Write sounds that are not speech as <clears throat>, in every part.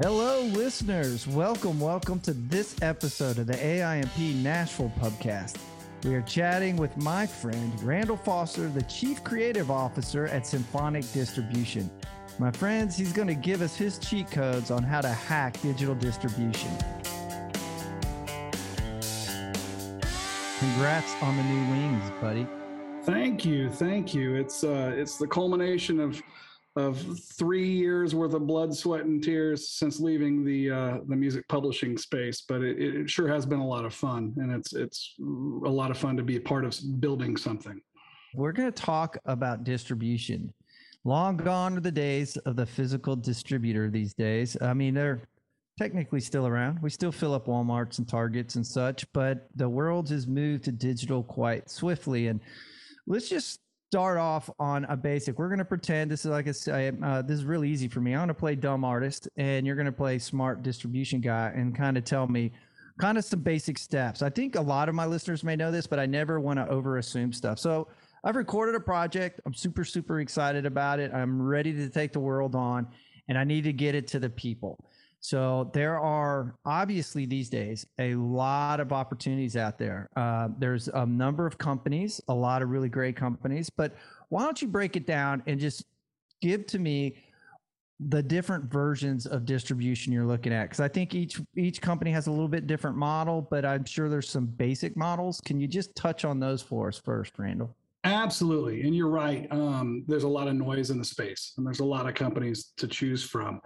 Hello, listeners. Welcome, welcome to this episode of the AIMP Nashville Pubcast. We are chatting with my friend Randall Foster, the Chief Creative Officer at Symphonic Distribution. My friends, he's going to give us his cheat codes on how to hack digital distribution. Congrats on the new wings, buddy. Thank you, thank you. It's uh, it's the culmination of of three years worth of blood, sweat, and tears since leaving the uh, the music publishing space. But it, it sure has been a lot of fun, and it's it's a lot of fun to be a part of building something. We're going to talk about distribution. Long gone are the days of the physical distributor these days. I mean, they're technically still around. We still fill up Walmarts and Targets and such, but the world has moved to digital quite swiftly. And let's just start off on a basic. We're going to pretend this is like I say, uh, this is really easy for me. I'm going to play dumb artist, and you're going to play smart distribution guy, and kind of tell me kind of some basic steps. I think a lot of my listeners may know this, but I never want to over assume stuff. So I've recorded a project. I'm super super excited about it. I'm ready to take the world on, and I need to get it to the people. So there are obviously these days a lot of opportunities out there. Uh, there's a number of companies, a lot of really great companies, but why don't you break it down and just give to me the different versions of distribution you're looking at? Because i think each each company has a little bit different model but i'm sure there's some basic models. Can you just touch on those for us first randall Absolutely. And you're right. Um, there's a lot of noise in the space and there's a lot of companies to choose from.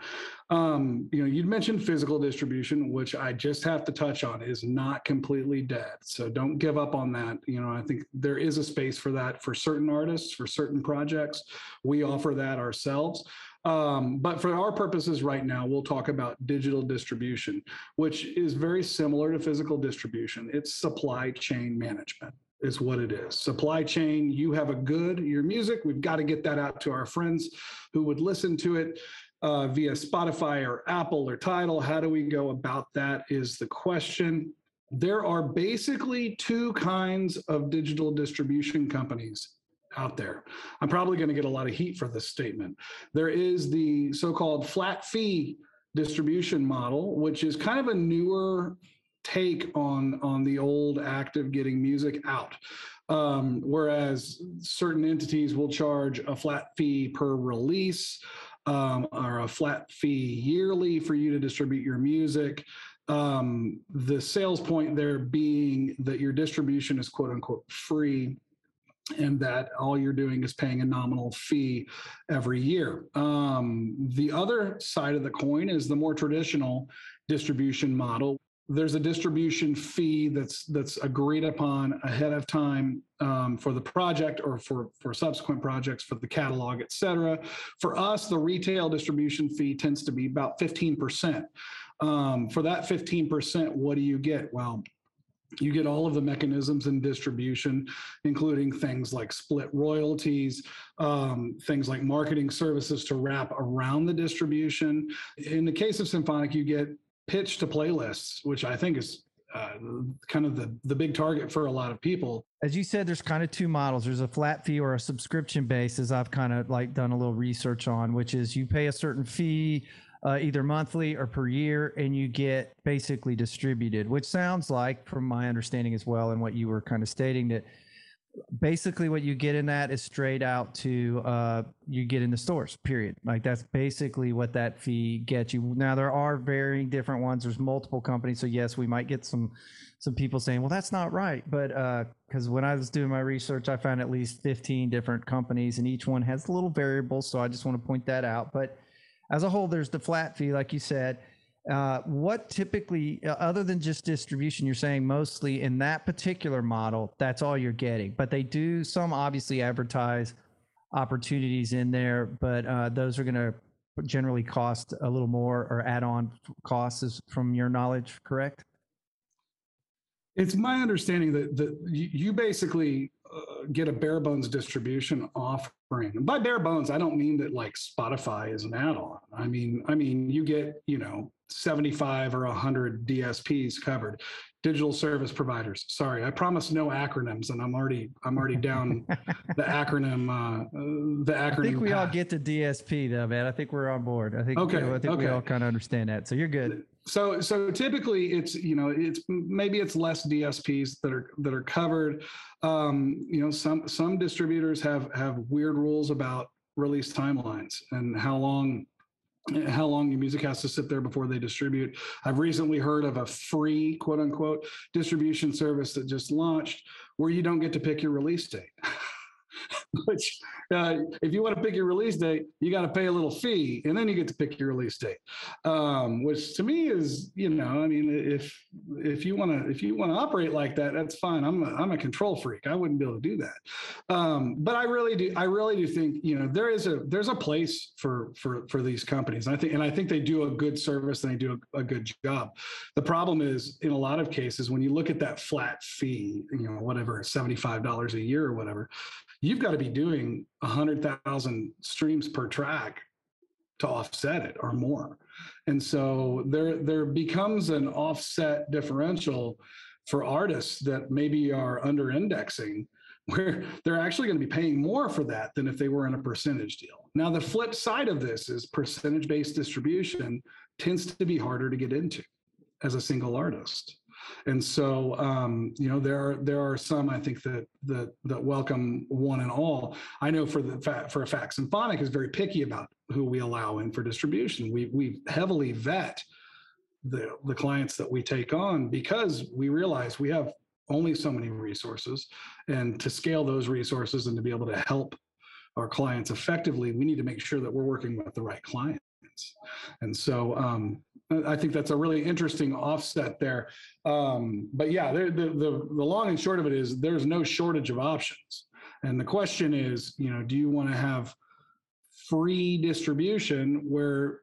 Um, you know, you'd mentioned physical distribution, which I just have to touch on is not completely dead. So don't give up on that. You know, I think there is a space for that for certain artists, for certain projects. We offer that ourselves. Um, but for our purposes right now, we'll talk about digital distribution, which is very similar to physical distribution. It's supply chain management is what it is. Supply chain, you have a good, your music, we've got to get that out to our friends who would listen to it uh, via Spotify or Apple or Tidal. How do we go about that? Is the question. There are basically two kinds of digital distribution companies out there. I'm probably going to get a lot of heat for this statement. There is the so called flat fee distribution model, which is kind of a newer take on on the old act of getting music out. Um, whereas certain entities will charge a flat fee per release um, or a flat fee yearly for you to distribute your music. Um, the sales point there being that your distribution is quote unquote free and that all you're doing is paying a nominal fee every year. Um, the other side of the coin is the more traditional distribution model there's a distribution fee that's that's agreed upon ahead of time um, for the project or for for subsequent projects for the catalog et cetera. For us the retail distribution fee tends to be about 15% um, for that 15% what do you get? Well you get all of the mechanisms in distribution, including things like split royalties, um, things like marketing services to wrap around the distribution. In the case of Symphonic, you get pitch to playlists, which I think is uh, kind of the the big target for a lot of people. As you said, there's kind of two models. There's a flat fee or a subscription base, as I've kind of like done a little research on, which is you pay a certain fee. Uh, either monthly or per year, and you get basically distributed, which sounds like, from my understanding as well, and what you were kind of stating, that basically what you get in that is straight out to uh, you get in the stores period. Like that's basically what that fee gets you. Now there are varying different ones. There's multiple companies. So yes we might get some some people saying well that's not right. But because uh, when i was doing my research i found at least 15 different companies and each one has little variables. So i just want to point that out. But as a whole there's the flat fee like you said uh, what typically, uh, other than just distribution, you're saying mostly in that particular model, that's all you're getting. But they do some obviously advertise opportunities in there, but uh, those are going to generally cost a little more or add on costs from your knowledge, correct? It's my understanding that, that you basically get a bare bones distribution offering. And by bare bones, I don't mean that like Spotify is an add-on. I mean, I mean you get you know 75 or 100 DSPs covered. digital service providers. Sorry, I promise no acronyms, and I'm already I'm already down the <laughs> acronym. Uh, the acronym. I think we all get the DSP though, man. I think we're on board. I think Okay, I think we all kind of understand that. So you're good. So so typically it's you know it's maybe it's less dsps that are that are covered. Um you know some some distributors have have weird rules about release timelines and how long how long your music has to sit there before they distribute. I've recently heard of a free quote unquote distribution service that just launched where you don't get to pick your release date <laughs> <laughs> which uh, if you want to pick your release date you got to pay a little fee and then you get to pick your release date um, which to me is, you know, I mean, if if you want to if you want to operate like that, that's fine. I'm a, I'm a control freak. I wouldn't be able to do that. Um, but I really do. I really do think, you know, there is a there's a place for for for these companies. And I think and I think they do a good service and they do a, a good job. The problem is, in a lot of cases, when you look at that flat fee, you know, whatever, seventy five dollars a year or whatever, you've got to be doing a hundred thousand streams per track to offset it or more. And so there there becomes an offset differential for artists that maybe are under indexing <laughs> where they're actually going to be paying more for that than if they were in a percentage deal. Now the flip side of this is percentage based distribution tends to be harder to get into as a single artist. And so, um, you know, there are there are some I think that that that welcome one and all. I know for the fa- for a fact, Symphonic is very picky about who we allow in for distribution. We we heavily vet the the clients that we take on because we realize we have only so many resources, and to scale those resources and to be able to help our clients effectively, we need to make sure that we're working with the right clients. And so um, I think that's a really interesting offset there. Um, but yeah, the, the, the long and short of it is there's no shortage of options. And the question is, you know, do you want to have free distribution where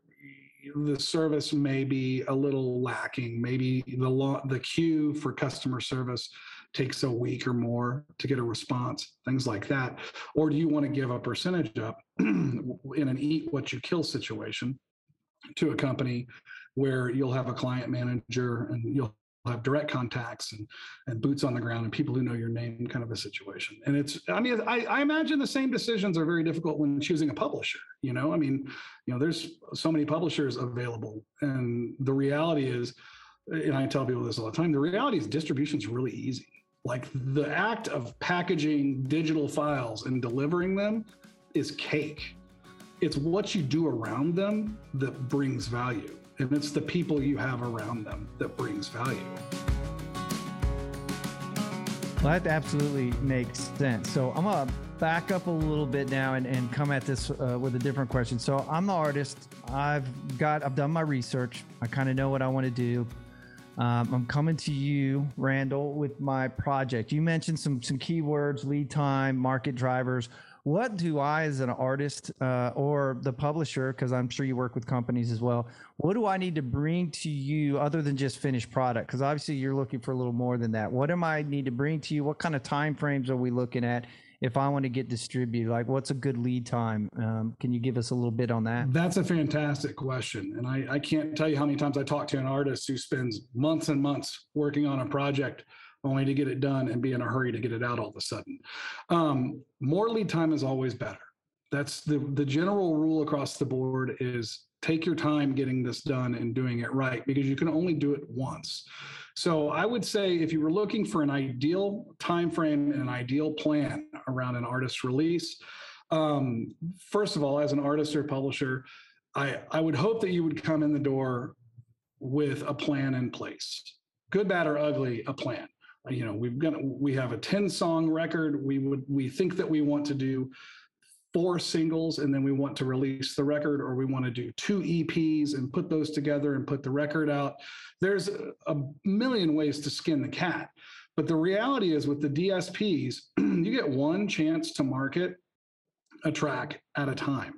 the service may be a little lacking? Maybe the lo- the queue for customer service takes a week or more to get a response, things like that. Or do you want to give a percentage up <clears throat> in an eat what you kill situation to a company where you'll have a client manager and you'll have direct contacts and, and boots on the ground and people who know your name kind of a situation. And it's i mean I, I imagine the same decisions are very difficult when choosing a publisher you know? I mean you know there's so many publishers available and the reality is and i tell people this all the time the reality is distribution is really easy. Like the act of packaging digital files and delivering them is cake. It's what you do around them that brings value and it's the people you have around them that brings value Well, that absolutely makes sense. So I'm gonna back up a little bit now and, and come at this uh, with a different question. So I'm the artist. I've got I've done my research. I kind of know what I want to do. Um, I'm coming to you, Randall, with my project. You mentioned some some keywords, lead time, market drivers. What do I, as an artist uh, or the publisher, because I'm sure you work with companies as well, what do I need to bring to you other than just finished product? Because obviously you're looking for a little more than that. What am I need to bring to you? What kind of time frames are we looking at if I want to get distributed? Like, what's a good lead time? Um, can you give us a little bit on that? That's a fantastic question. And I, I can't tell you how many times I talk to an artist who spends months and months working on a project only to get it done and be in a hurry to get it out all of a sudden. Um, more lead time is always better. That's the, the general rule across the board is take your time getting this done and doing it right because you can only do it once. So I would say if you were looking for an ideal time frame and an ideal plan around an artist's release, um, first of all, as an artist or publisher, I, I would hope that you would come in the door with a plan in place. Good, bad, or ugly, a plan. You know, we've got we have a 10 song record. We would we think that we want to do four singles and then we want to release the record or we want to do two EPs and put those together and put the record out. There's a million ways to skin the cat. But the reality is with the DSPs, <clears throat> you get one chance to market a track at a time.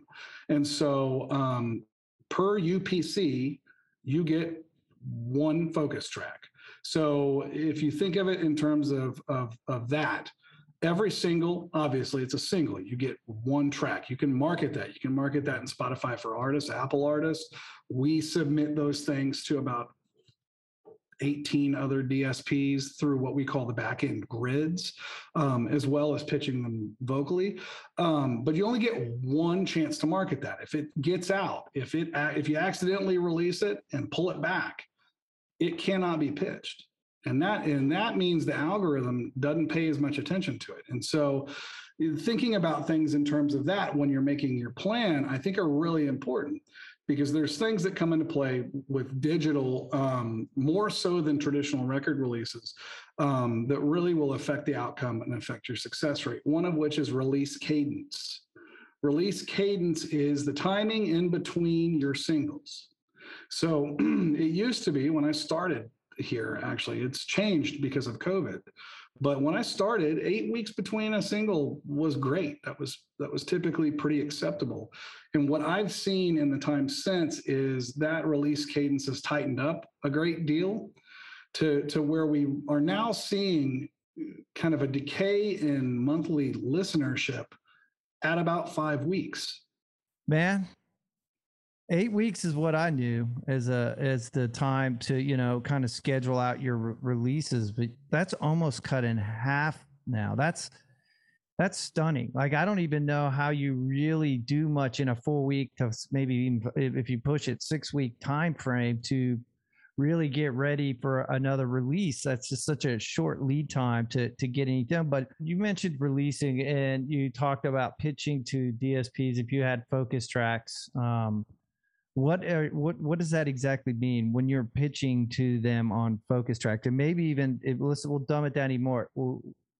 And so um, per UPC, you get one focus track. So if you think of it in terms of, of, of that, every single, obviously it's a single, you get one track. You can market that. You can market that in Spotify for artists, Apple artists. We submit those things to about 18 other DSPs through what we call the back end grids, um, as well as pitching them vocally. Um, but you only get one chance to market that. If it gets out, if it if you accidentally release it and pull it back, it cannot be pitched. And that and that means the algorithm doesn't pay as much attention to it. And so thinking about things in terms of that when you're making your plan, I think are really important because there's things that come into play with digital um, more so than traditional record releases um, that really will affect the outcome and affect your success rate. One of which is release cadence. Release cadence is the timing in between your singles. So <clears throat> it used to be when I started here, actually, it's changed because of COVID. But when I started, eight weeks between a single was great. That was that was typically pretty acceptable. And what I've seen in the time since is that release cadence has tightened up a great deal to, to where we are now seeing kind of a decay in monthly listenership at about five weeks. Man, eight weeks is what I knew as a as the time to you know kind of schedule out your re- releases, but that's almost cut in half now. That's that's stunning. Like I don't even know how you really do much in a full week to maybe even if you push it six week time frame to really get ready for another release. That's just such a short lead time to to get anything. But you mentioned releasing and you talked about pitching to DSPs if you had focus tracks. Um, what are, what what does that exactly mean when you're pitching to them on focus track? And maybe even if, we'll dumb it down even more.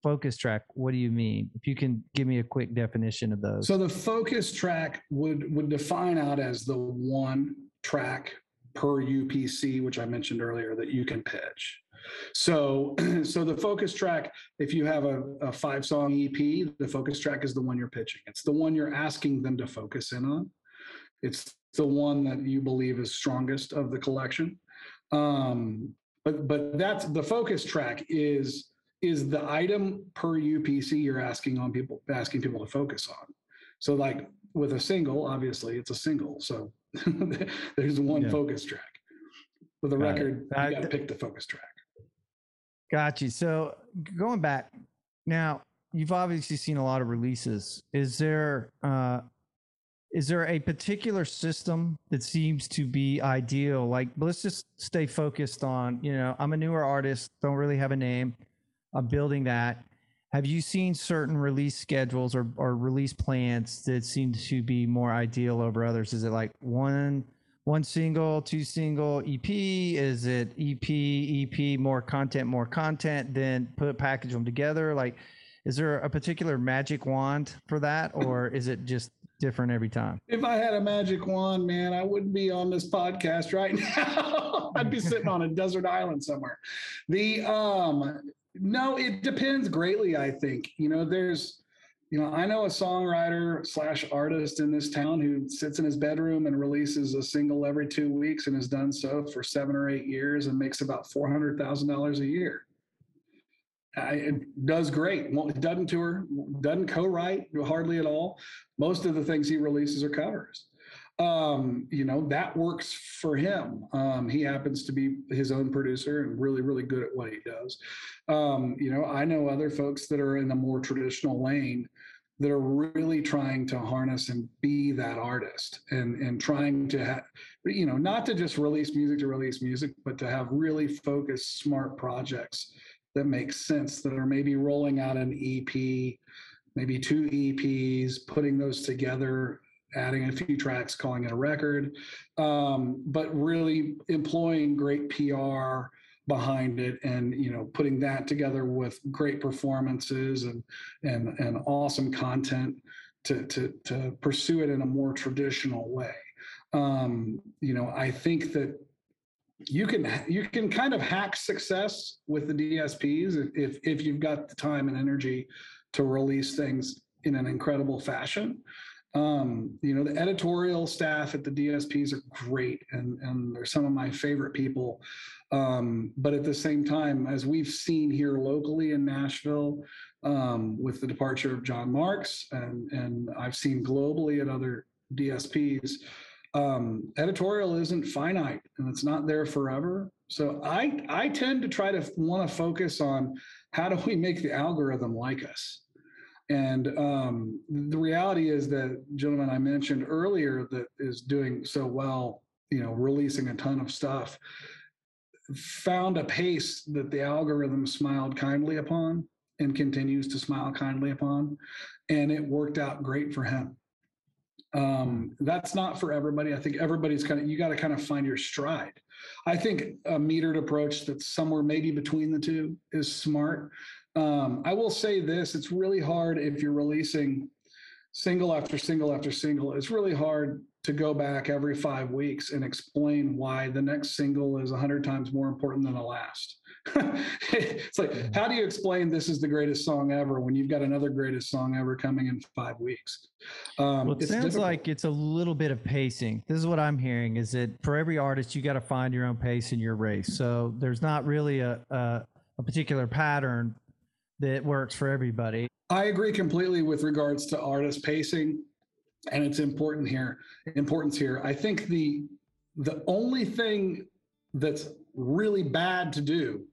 Focus track what do you mean? If you can give me a quick definition of those. So the focus track would would define out as the one track per upc which i mentioned earlier that you can pitch. So <clears throat> so the focus track if you have a, a five song ep the focus track is the one you're pitching. It's the one you're asking them to focus in on it's the one that you believe is strongest of the collection um but but that's the focus track is is the item per UPC you're asking on people asking people to focus on. So like with a single, obviously it's a single. So <laughs> there's one yeah. focus track. With a got record, it. you got to pick the focus track. Got you. So going back now, you've obviously seen a lot of releases. Is there uh, is there a particular system that seems to be ideal? Like, let's just stay focused on. You know, I'm a newer artist, don't really have a name of building that. Have you seen certain release schedules or, or release plans that seem to be more ideal over others? Is it like one one single, two single EP? Is it EP, EP, more content, more content, then put package them together? Like, is there a particular magic wand for that, or is it just different every time? If I had a magic wand, man, I wouldn't be on this podcast right <laughs> now. I'd be sitting on a desert island somewhere. The um no, it depends greatly. I think you know there's you know i know a songwriter slash artist in this town who sits in his bedroom and releases a single every two weeks and has done so for seven or eight years and makes about $400000 a year it does great doesn't tour doesn't co-write hardly at all most of the things he releases are covers um, you know, that works for him. Um, he happens to be his own producer and really, really good at what he does. Um, you know, I know other folks that are in a more traditional lane that are really trying to harness and be that artist and and trying to have you know not to just release music to release music but to have really focused smart projects that make sense that are maybe rolling out an ep maybe two eps putting those together adding a few tracks, calling it a record, um, but really employing great PR behind it and you know putting that together with great performances and and and awesome content to to to pursue it in a more traditional way. Um you know i think that you can you can kind of hack success with the dsps if if you've got the time and energy to release things in an incredible fashion um, you know, the editorial staff at the DSPs are great and, and they're some of my favorite people. Um, but at the same time, as we've seen here locally in Nashville, um, with the departure of John Marks, and, and I've seen globally at other DSPs, um, editorial isn't finite and it's not there forever. So I I tend to try to want to focus on how do we make the algorithm like us. And um, the reality is that gentleman I mentioned earlier that is doing so well, you know, releasing a ton of stuff, found a pace that the algorithm smiled kindly upon and continues to smile kindly upon, and it worked out great for him. Um, that's not for everybody. I think everybody's kind of you got to kind of find your stride. I think a metered approach that's somewhere maybe between the two is smart. Um, I will say this: it's really hard if you're releasing single after single after single. It's really hard to go back every five weeks and explain why the next single is a hundred times more important than the last. <laughs> it's like, how do you explain this is the greatest song ever when you've got another greatest song ever coming in five weeks? Um, well, it sounds difficult. like it's a little bit of pacing. This is what I'm hearing: is that for every artist, you got to find your own pace in your race. So there's not really a, a, a particular pattern that works for everybody. I agree completely with regards to artist pacing, and it's important here. Importance here. I think the the only thing that's really bad to do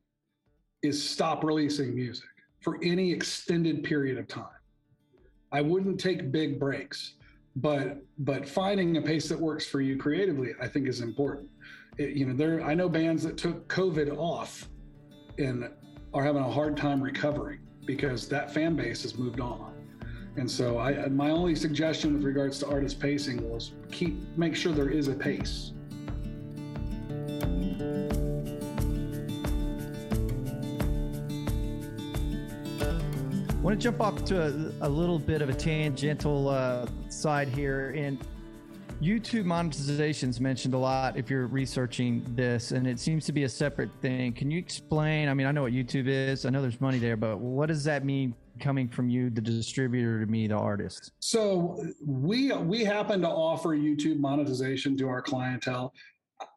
is stop releasing music for any extended period of time. I wouldn't take big breaks, but but finding a pace that works for you creatively, I think, is important. It, you know, there I know bands that took COVID off and are having a hard time recovering because that fan base has moved on. And so I my only suggestion with regards to artist pacing was keep make sure there is a pace. I want to jump off to a, a little bit of a tangential uh, side here. And YouTube monetization's mentioned a lot if you're researching this, and it seems to be a separate thing. Can you explain? I mean, I know what YouTube is, I know there's money there, but what does that mean coming from you, the distributor, to me, the artist? So we we happen to offer YouTube monetization to our clientele.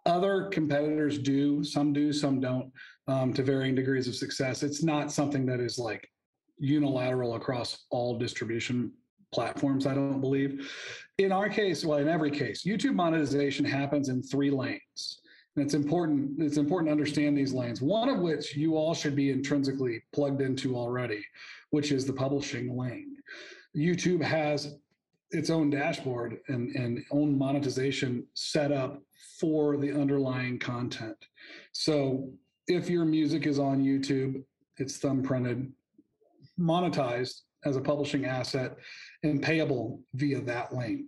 Other competitors do, some do, some don't, um, to varying degrees of success. It's not something that is like unilateral across all distribution platforms, I don't believe. In our case, well, in every case, YouTube monetization happens in three lanes. And it's important, it's important to understand these lanes, one of which you all should be intrinsically plugged into already, which is the publishing lane. YouTube has its own dashboard and, and own monetization set up for the underlying content. So if your music is on YouTube, it's thumbprinted, monetized as a publishing asset and payable via that lane.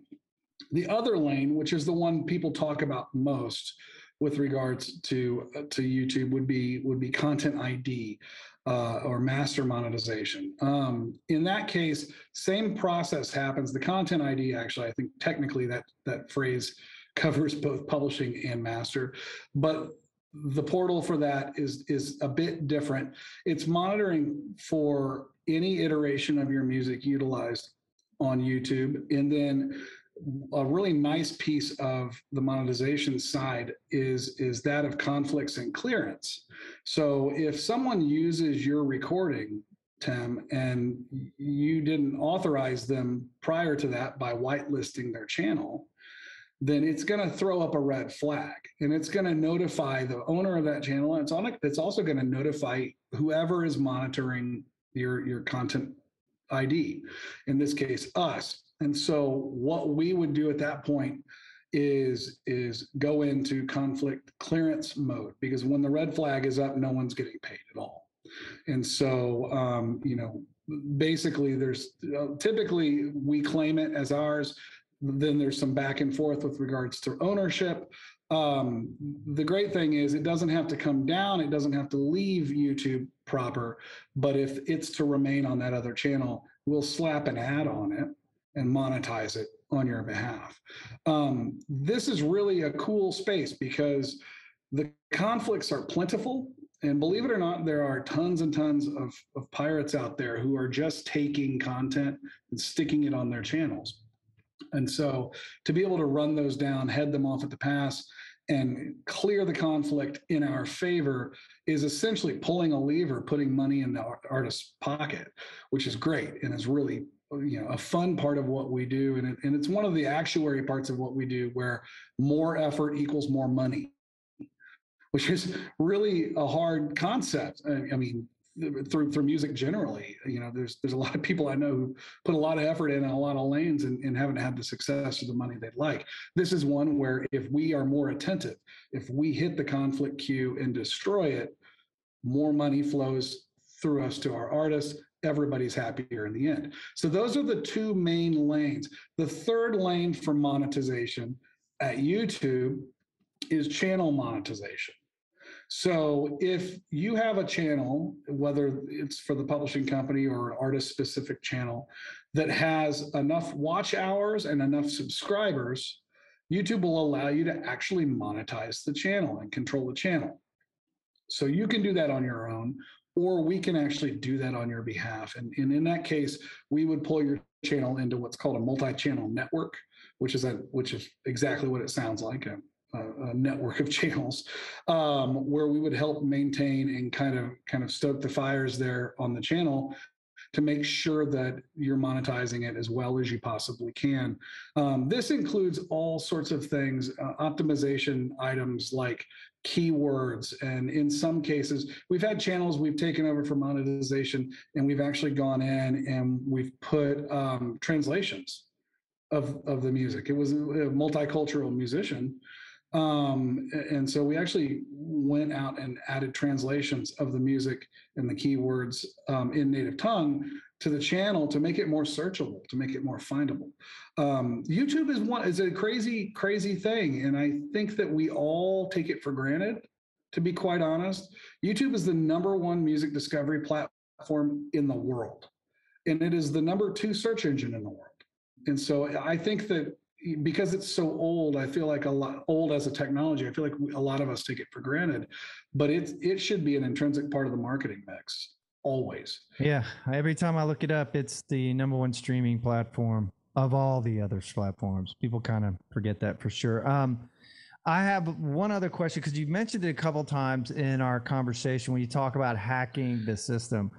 The other lane, which is the one people talk about most with regards to uh, to YouTube, would be would be content ID uh, or master monetization. Um, in that case, same process happens. The content ID, actually, I think technically that that phrase <laughs> covers both publishing and master, but the portal for that is is a bit different. It's monitoring for any iteration of your music utilized on YouTube. And then a really nice piece of the monetization side is is that of conflicts and clearance. So if someone uses your recording, Tim, and you didn't authorize them prior to that by whitelisting their channel, then it's going to throw up a red flag and it's going to notify the owner of that channel. And it's on it's also going to notify whoever is monitoring your your content ID, in this case us. And so what we would do at that point is is go into conflict clearance mode because when the red flag is up, no one's getting paid at all. And so um, you know basically there's uh, typically we claim it as ours then there's some back and forth with regards to ownership um, the great thing is it doesn't have to come down it doesn't have to leave youtube proper but if it's to remain on that other channel we'll slap an ad on it and monetize it on your behalf. Um, this is really a cool space because the conflicts are plentiful and believe it or not there are tons and tons of, of pirates out there who are just taking content and sticking it on their channels. And so to be able to run those down, head them off at the pass, and clear the conflict in our favor is essentially pulling a lever, putting money in the artist's pocket, which is great and is really you know a fun part of what we do. And, it, and it's one of the actuary parts of what we do where more effort equals more money which is really a hard concept. I, I mean through through music generally you know there's there's a lot of people i know who put a lot of effort in a lot of lanes and, and haven't had the success or the money they'd like this is one where if we are more attentive if we hit the conflict queue and destroy it more money flows through us to our artists everybody's happier in the end. So those are the two main lanes. The third lane for monetization at YouTube is channel monetization. So if you have a channel, whether it's for the publishing company or an artist specific channel that has enough watch hours and enough subscribers, YouTube will allow you to actually monetize the channel and control the channel. So you can do that on your own, or we can actually do that on your behalf. And, and in that case, we would pull your channel into what's called a multi-channel network, which is a which is exactly what it sounds like a, a, a network of <laughs> channels, um, where we would help maintain and kind of kind of stoke the fires there on the channel to make sure that you're monetizing it as well as you possibly can. Um, this includes all sorts of things, uh, optimization items like keywords. And in some cases, we've had channels we've taken over for monetization and we've actually gone in and we've put um, translations of, of the music. It was a multicultural musician. Um, and so we actually went out and added translations of the music and the keywords um, in native tongue to the channel to make it more searchable, to make it more findable. Um, YouTube is one is a crazy, crazy thing, and I think that we all take it for granted. To be quite honest, YouTube is the number one music discovery platform in the world, and it is the number two search engine in the world. And so I think that because it's so old, I feel like a lot old as a technology. I feel like a lot of us take it for granted, but it it should be an intrinsic part of the marketing mix always. Yeah. Every time I look it up, it's the number one streaming platform of all the other platforms. People kind of forget that for sure. Um, I have one other question because you mentioned it a couple times in our conversation when you talk about hacking the system.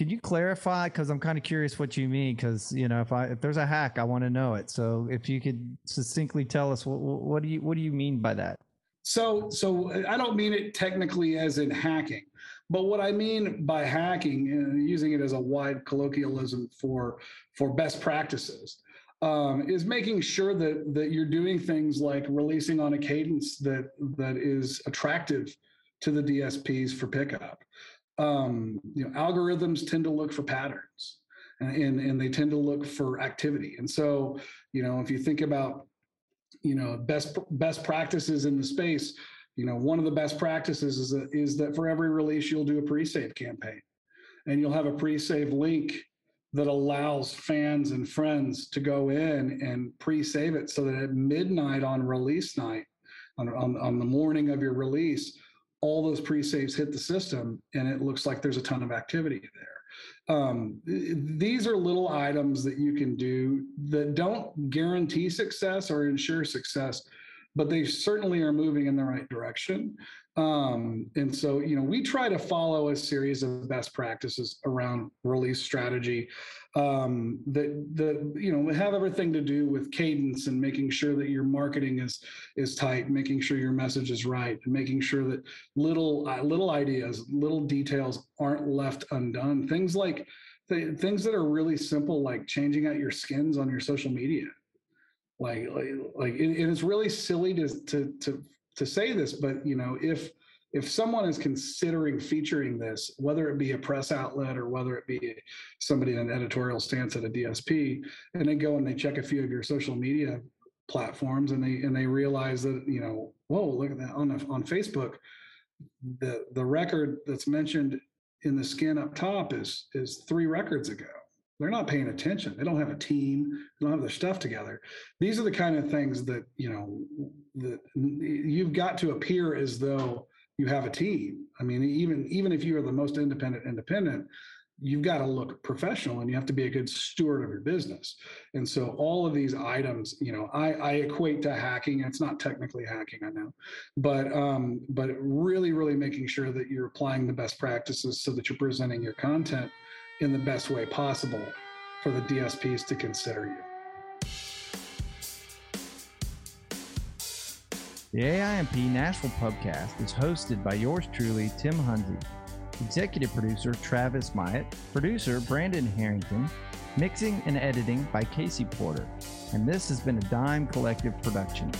Could you clarify? Because I'm kind of curious what you mean. Because you know, if I if there's a hack, I want to know it. So if you could succinctly tell us what what do you what do you mean by that? So so I don't mean it technically as in hacking. But what I mean by hacking, and uh, using it as a wide colloquialism for for best practices, um, is making sure that that you're doing things like releasing on a cadence that that is attractive to the DSPs for pickup. Um, you know, algorithms tend to look for patterns, and, and they tend to look for activity. And so, you know, if you think about you know best best practices in the space you know, one of the best practices is that, is that for every release, you'll do a pre-save campaign and you'll have a pre-save link that allows fans and friends to go in and pre-save it so that at midnight on release night, on, on, on the morning of your release, all those pre-saves hit the system and it looks like there's a ton of activity there. Um, these are little items that you can do that don't guarantee success or ensure success, but they certainly are moving in the right direction. Um, and so, you know, we try to follow a series of best practices around release strategy um, that you know have everything to do with cadence and making sure that your marketing is is tight, making sure your message is right, and making sure that little uh, little ideas, little details aren't left undone. Things like th- things that are really simple, like changing out your skins on your social media like like, like and it's really silly to to to to say this but you know if if someone is considering featuring this whether it be a press outlet or whether it be somebody in an editorial stance at a dsp and they go and they check a few of your social media platforms and they and they realize that you know whoa look at that on on facebook the the record that's mentioned in the skin up top is is three records ago they're not paying attention. They don't have a team. They don't have their stuff together. These are the kind of things that you know that you've got to appear as though you have a team. I mean, even even if you are the most independent independent, you've got to look professional and you have to be a good steward of your business. And so all of these items, you know, I, I equate to hacking. It's not technically hacking, I know, but um, but really, really making sure that you're applying the best practices so that you're presenting your content in the best way possible for the DSPs to consider you. The AIMP Nashville Pubcast is hosted by yours truly, Tim Hunze, executive producer Travis Myatt, producer Brandon Harrington, mixing and editing by Casey Porter, and this has been a Dime Collective production.